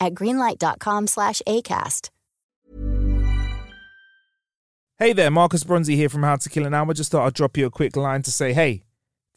at greenlight.com slash ACAST. Hey there, Marcus Bronzy here from How to Kill an Hour. Just thought I'd drop you a quick line to say, hey,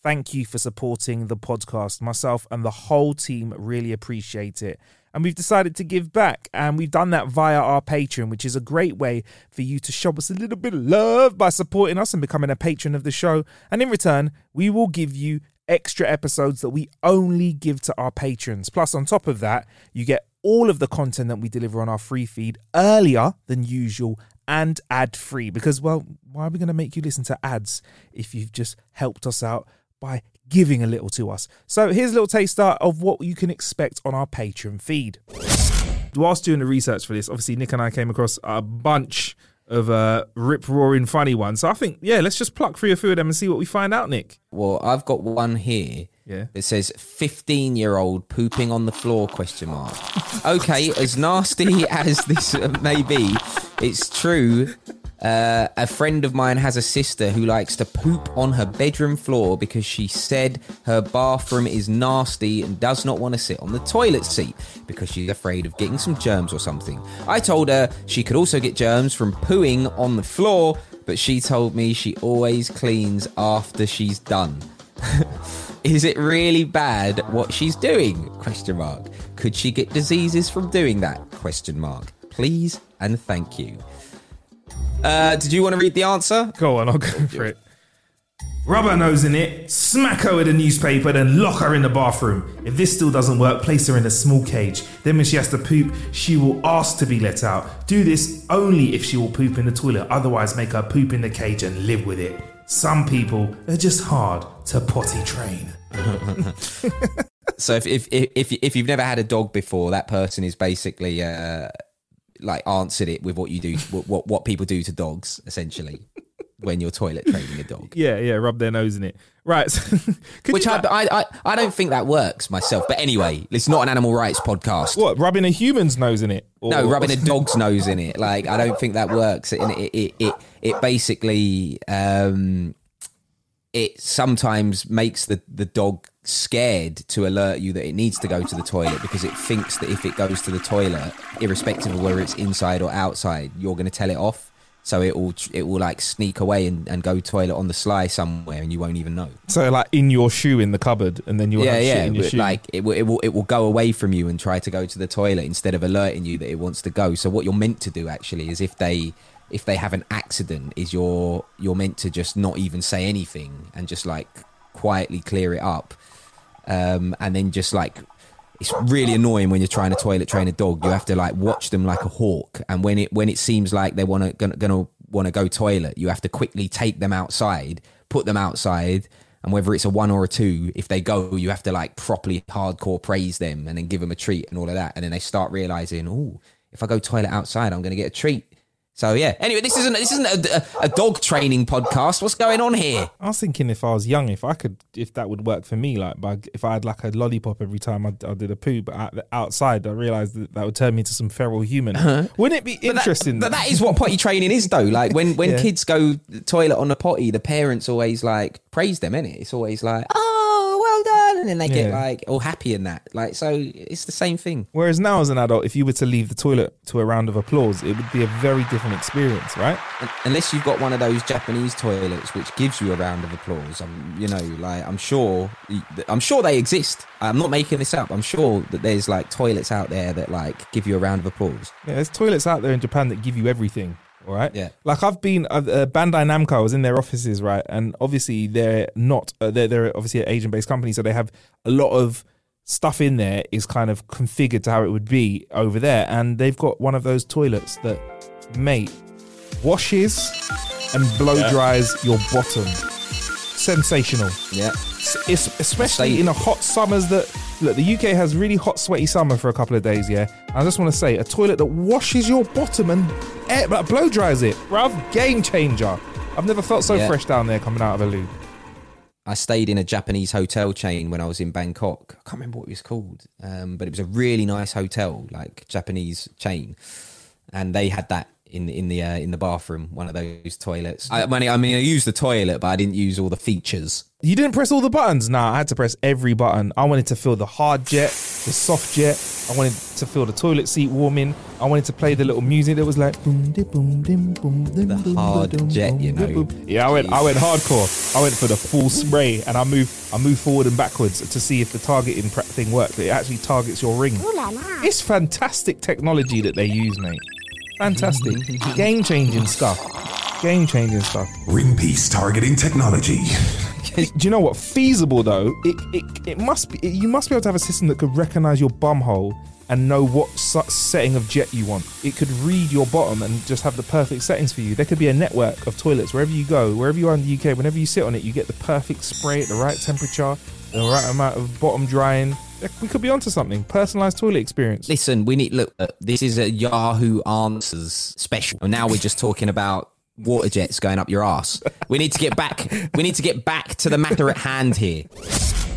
thank you for supporting the podcast. Myself and the whole team really appreciate it. And we've decided to give back, and we've done that via our Patreon, which is a great way for you to show us a little bit of love by supporting us and becoming a patron of the show. And in return, we will give you extra episodes that we only give to our patrons. Plus, on top of that, you get all of the content that we deliver on our free feed earlier than usual and ad free. Because, well, why are we going to make you listen to ads if you've just helped us out by giving a little to us? So, here's a little taster of what you can expect on our Patreon feed. Whilst doing the research for this, obviously, Nick and I came across a bunch of uh, rip roaring funny ones. So, I think, yeah, let's just pluck through a few of them and see what we find out, Nick. Well, I've got one here. Yeah. It says 15 year old pooping on the floor question mark. Okay, as nasty as this may be, it's true. Uh, a friend of mine has a sister who likes to poop on her bedroom floor because she said her bathroom is nasty and does not want to sit on the toilet seat because she's afraid of getting some germs or something. I told her she could also get germs from pooing on the floor, but she told me she always cleans after she's done. Is it really bad what she's doing? Question mark. Could she get diseases from doing that? Question mark. Please and thank you. Uh, did you want to read the answer? Go on, I'll go for it. Rub her nose in it, smack her with a newspaper, then lock her in the bathroom. If this still doesn't work, place her in a small cage. Then, when she has to poop, she will ask to be let out. Do this only if she will poop in the toilet, otherwise, make her poop in the cage and live with it. Some people are just hard to potty train. So if if if if you've never had a dog before, that person is basically uh, like answered it with what you do, what what, what people do to dogs, essentially, when you're toilet training a dog. Yeah, yeah, rub their nose in it. Right. Which I, I I I don't think that works myself. But anyway, it's not an animal rights podcast. what, rubbing a human's nose in it? Or- No, rubbing a dog's nose in it. Like I don't think that works. And it it it, it basically um, it sometimes makes the the dog scared to alert you that it needs to go to the toilet because it thinks that if it goes to the toilet, irrespective of whether it's inside or outside, you're going to tell it off. So it will it will like sneak away and, and go toilet on the sly somewhere, and you won't even know. So, like in your shoe in the cupboard, and then you'll yeah, yeah. in your shoe. Like it will, it will, it will go away from you and try to go to the toilet instead of alerting you that it wants to go. So what you're meant to do actually is if they if they have an accident, is you're you're meant to just not even say anything and just like quietly clear it up, um, and then just like. It's really annoying when you're trying to toilet train a dog. You have to like watch them like a hawk, and when it when it seems like they want to gonna, gonna want to go toilet, you have to quickly take them outside, put them outside, and whether it's a one or a two, if they go, you have to like properly hardcore praise them and then give them a treat and all of that. And then they start realizing, oh, if I go toilet outside, I'm to get a treat. So yeah. Anyway, this isn't this isn't a, a, a dog training podcast. What's going on here? I was thinking if I was young, if I could, if that would work for me, like by, if I had like a lollipop every time I, I did a poo, but out, outside, I realized that that would turn me into some feral human. Wouldn't it be Uh-huh. But that- interesting? But that is what potty training is, though. Like when when Yeah. kids go toilet on the potty, the parents always like praise them, innit? It's always like, oh, and then they get Yeah. like all happy in that. Like so, it's the same thing. Whereas now, as an adult, if you were to leave the toilet to a round of applause, it would be a very different experience, right? Un- Unless you've got one of those Japanese toilets which gives you a round of applause, I'm, you know, like I'm sure, I'm sure they exist. I'm not making this up. I'm sure that there's like toilets out there that like give you a round of applause. Yeah, there's toilets out there in Japan that give you everything. All right. Yeah. Like I've been uh, uh, Bandai Namco. I was in their offices, right, and obviously they're not. Uh, they're they're obviously an Asian-based company, so they have a lot of stuff in there is kind of configured to how it would be over there, and they've got one of those toilets that, mate, washes and blow dries your bottom. Sensational. Yeah. It's especially in the hot summers that look the UK has really hot sweaty summer for a couple of days yeah I just want to say a toilet that washes your bottom and air, like, blow dries it bruv game changer I've never felt so Yeah. fresh down there coming out of a loo I stayed in a Japanese hotel chain when I was in Bangkok. I can't remember what it was called, um, but it was a really nice hotel, like Japanese chain, and they had that in in the uh, in the bathroom, one of those toilets. I, I mean, I mean, I used the toilet, but I didn't use all the features. you didn't press all the buttons? Nah I had to press every button. I wanted to feel the hard jet the soft jet. I wanted to feel the toilet seat warming. I wanted to play the little music that was like boom di boom dim boom dim The boom, hard da-dum, jet, boom, you know. boom. yeah I went I went hardcore. I went for the full spray and I moved I moved forward and backwards to see if the targeting pre- thing worked it actually targets your ring. It's fantastic technology that they use mate fantastic game changing stuff game changing stuff Ring piece targeting technology. do you know what? Feasible though, it, it it must be. You must be able to have a system that could recognize your bum hole and know what su- setting of jet you want. It could read your bottom and just have the perfect settings for you. There could be a network of toilets wherever you go, wherever you are in the UK. Whenever you sit on it, you get the perfect spray at the right temperature, the right amount of bottom drying. We could be onto something. Personalized toilet experience. Listen, we need look. Uh, this is a Yahoo Answers special. And now we're just talking about water jets going up your ass. We need to get back. We need to get back to the matter at hand here.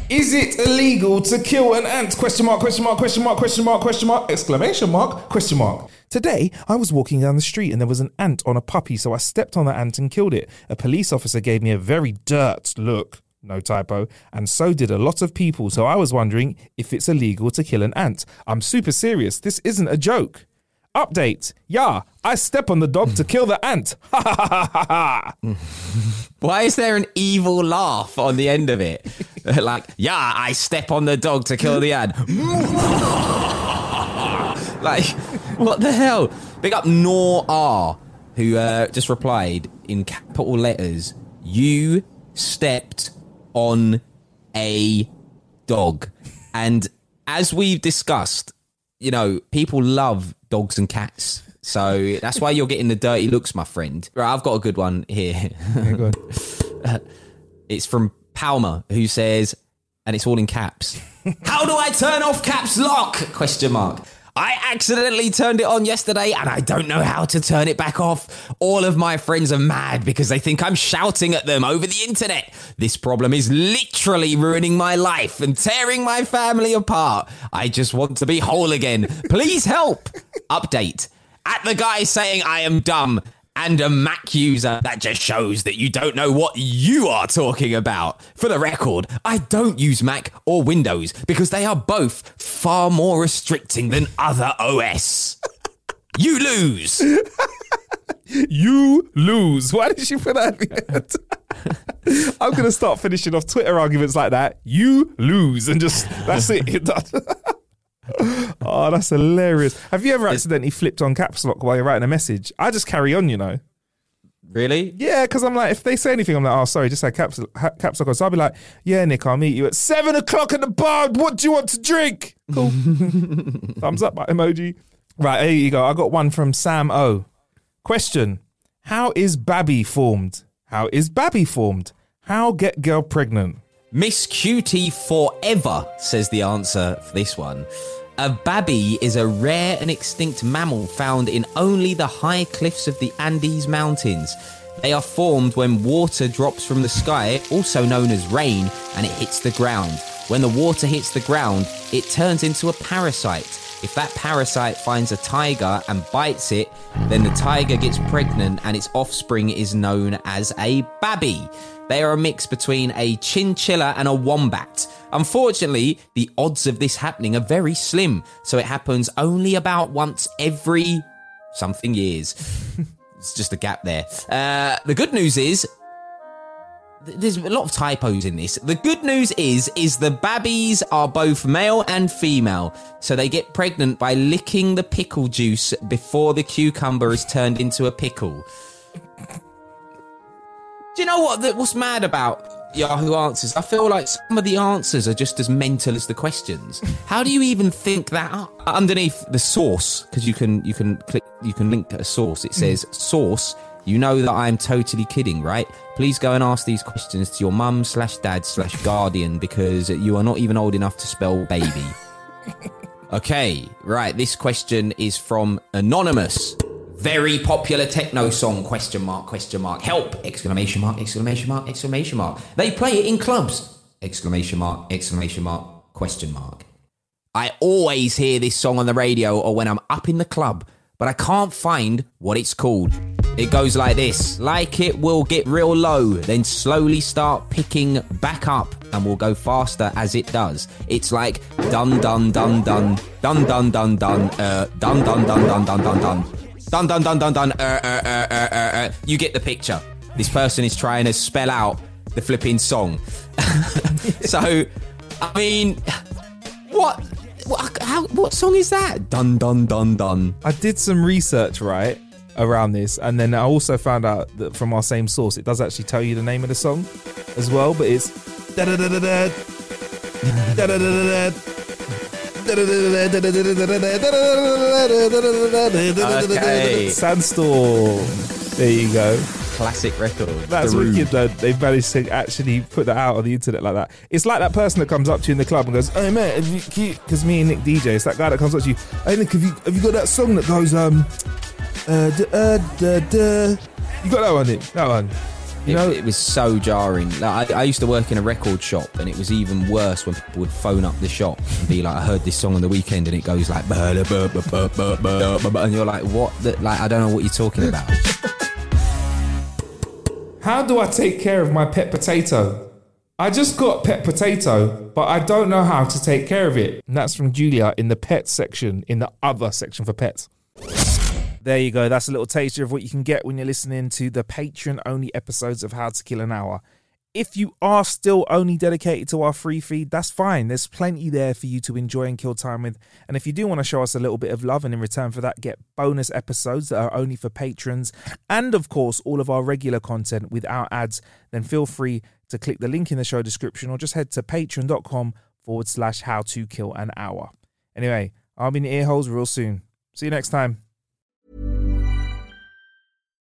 Is it illegal to kill an ant? Question mark, question mark, question mark, question mark, question mark, exclamation mark, question mark. Today, I was walking down the street and there was an ant on a puppy, so I stepped on the ant and killed it. A police officer gave me a very dirt look, no typo, and so did a lot of people, so I was wondering if it's illegal to kill an ant. I'm super serious, this isn't a joke. Update. Yeah, I step on the dog to kill the ant. Ha ha ha ha ha. Why is there an evil laugh on the end of it? like, yeah, I step on the dog to kill the ant. like, what the hell? Big up Nor R, who uh, just replied in capital letters, You stepped on a dog. And as we've discussed, you know, people love dogs and cats. So that's why you're getting the dirty looks, my friend. Right, I've got a good one here. Go on. It's from Palmer, who says, and it's all in caps. How do I turn off caps lock? Question mark. I accidentally turned it on yesterday and I don't know how to turn it back off. All of my friends are mad because they think I'm shouting at them over the internet. This problem is literally ruining my life and tearing my family apart. I just want to be whole again. Please help. Update. At the guy saying I am dumb and a Mac user, that just shows that you don't know what you are talking about. For the record, I don't use Mac or Windows because they are both far more restricting than other OS. You lose. You lose. Why did she put that? I'm gonna start finishing off Twitter arguments like that. You lose, and just that's it. Oh, that's hilarious. Have you ever accidentally flipped on caps lock while you're writing a message? I just carry on, you know. Really? Yeah, because I'm like, if they say anything, I'm like, oh, sorry, just had caps, ha- caps lock on. So I'll be like, yeah, Nick, I'll meet you at seven o'clock at the bar. What do you want to drink? Cool. Thumbs up emoji. Right, here you go. I got one from Sam O. Question How is Babby formed? How is Babby formed? How get girl pregnant? Miss Cutie forever, says the answer for this one. A babi is a rare and extinct mammal found in only the high cliffs of the Andes Mountains. They are formed when water drops from the sky, also known as rain, and it hits the ground. When the water hits the ground, it turns into a parasite. If that parasite finds a tiger and bites it, then the tiger gets pregnant and its offspring is known as a babby. They are a mix between a chinchilla and a wombat. Unfortunately, the odds of this happening are very slim, so it happens only about once every something years. it's just a gap there. Uh, the good news is there's a lot of typos in this. The good news is is the babbies are both male and female, so they get pregnant by licking the pickle juice before the cucumber is turned into a pickle. Do you know what? That what's mad about Yahoo Answers? I feel like some of the answers are just as mental as the questions. How do you even think that up? Underneath the source, because you can you can click you can link to a source. It mm. says source. You know that I am totally kidding, right? Please go and ask these questions to your mum slash dad slash guardian because you are not even old enough to spell baby. Okay, right. This question is from anonymous. Very popular techno song, question mark, question mark. Help! Exclamation mark, exclamation mark, exclamation mark. They play it in clubs. Exclamation mark, exclamation mark, question mark. I always hear this song on the radio or when I'm up in the club, but I can't find what it's called. It goes like this like it will get real low, then slowly start picking back up and will go faster as it does. It's like dun dun dun dun dun dun dun dun uh dun dun dun dun dun dun dun dun dun dun dun dun uh, uh, uh, uh, uh, uh. You get the picture. This person is trying to spell out the flipping song. so, I mean, what? What, how, what song is that? Dun dun dun dun. I did some research, right, around this, and then I also found out that from our same source, it does actually tell you the name of the song as well, but it's da da da da da da da da da Okay. Sandstorm. There you go. Classic record. That's wicked though. They've managed to actually put that out on the internet like that. It's like that person that comes up to you in the club and goes, "Hey man, because me and Nick DJ, it's that guy that comes up to you. Hey Nick, have you have you got that song that goes um, uh, d- uh, da, da. you got that one, Nick? That one. You It, know, it was so jarring. Like, I, I used to work in a record shop, and it was even worse when people would phone up the shop and be like, "I heard this song on the weekend, and it goes like," and you're like, "What? The, like, I don't know what you're talking about." How do I take care of my pet potato? I just got pet potato, but I don't know how to take care of it. And that's from Julia in the pet section, in the other section for pets. There you go. That's a little taster of what you can get when you're listening to the Patreon only episodes of How to Kill an Hour. If you are still only dedicated to our free feed, that's fine. There's plenty there for you to enjoy and kill time with. And if you do want to show us a little bit of love and in return for that, get bonus episodes that are only for patrons and, of course, all of our regular content without ads, then feel free to click the link in the show description or just head to patreon.com forward slash how to kill an hour. Anyway, I'll be in the ear holes real soon. See you next time.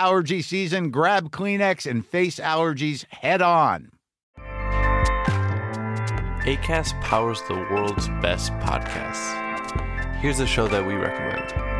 allergy season, grab Kleenex and face allergies head on. ACAST powers the world's best podcasts. Here's a show that we recommend.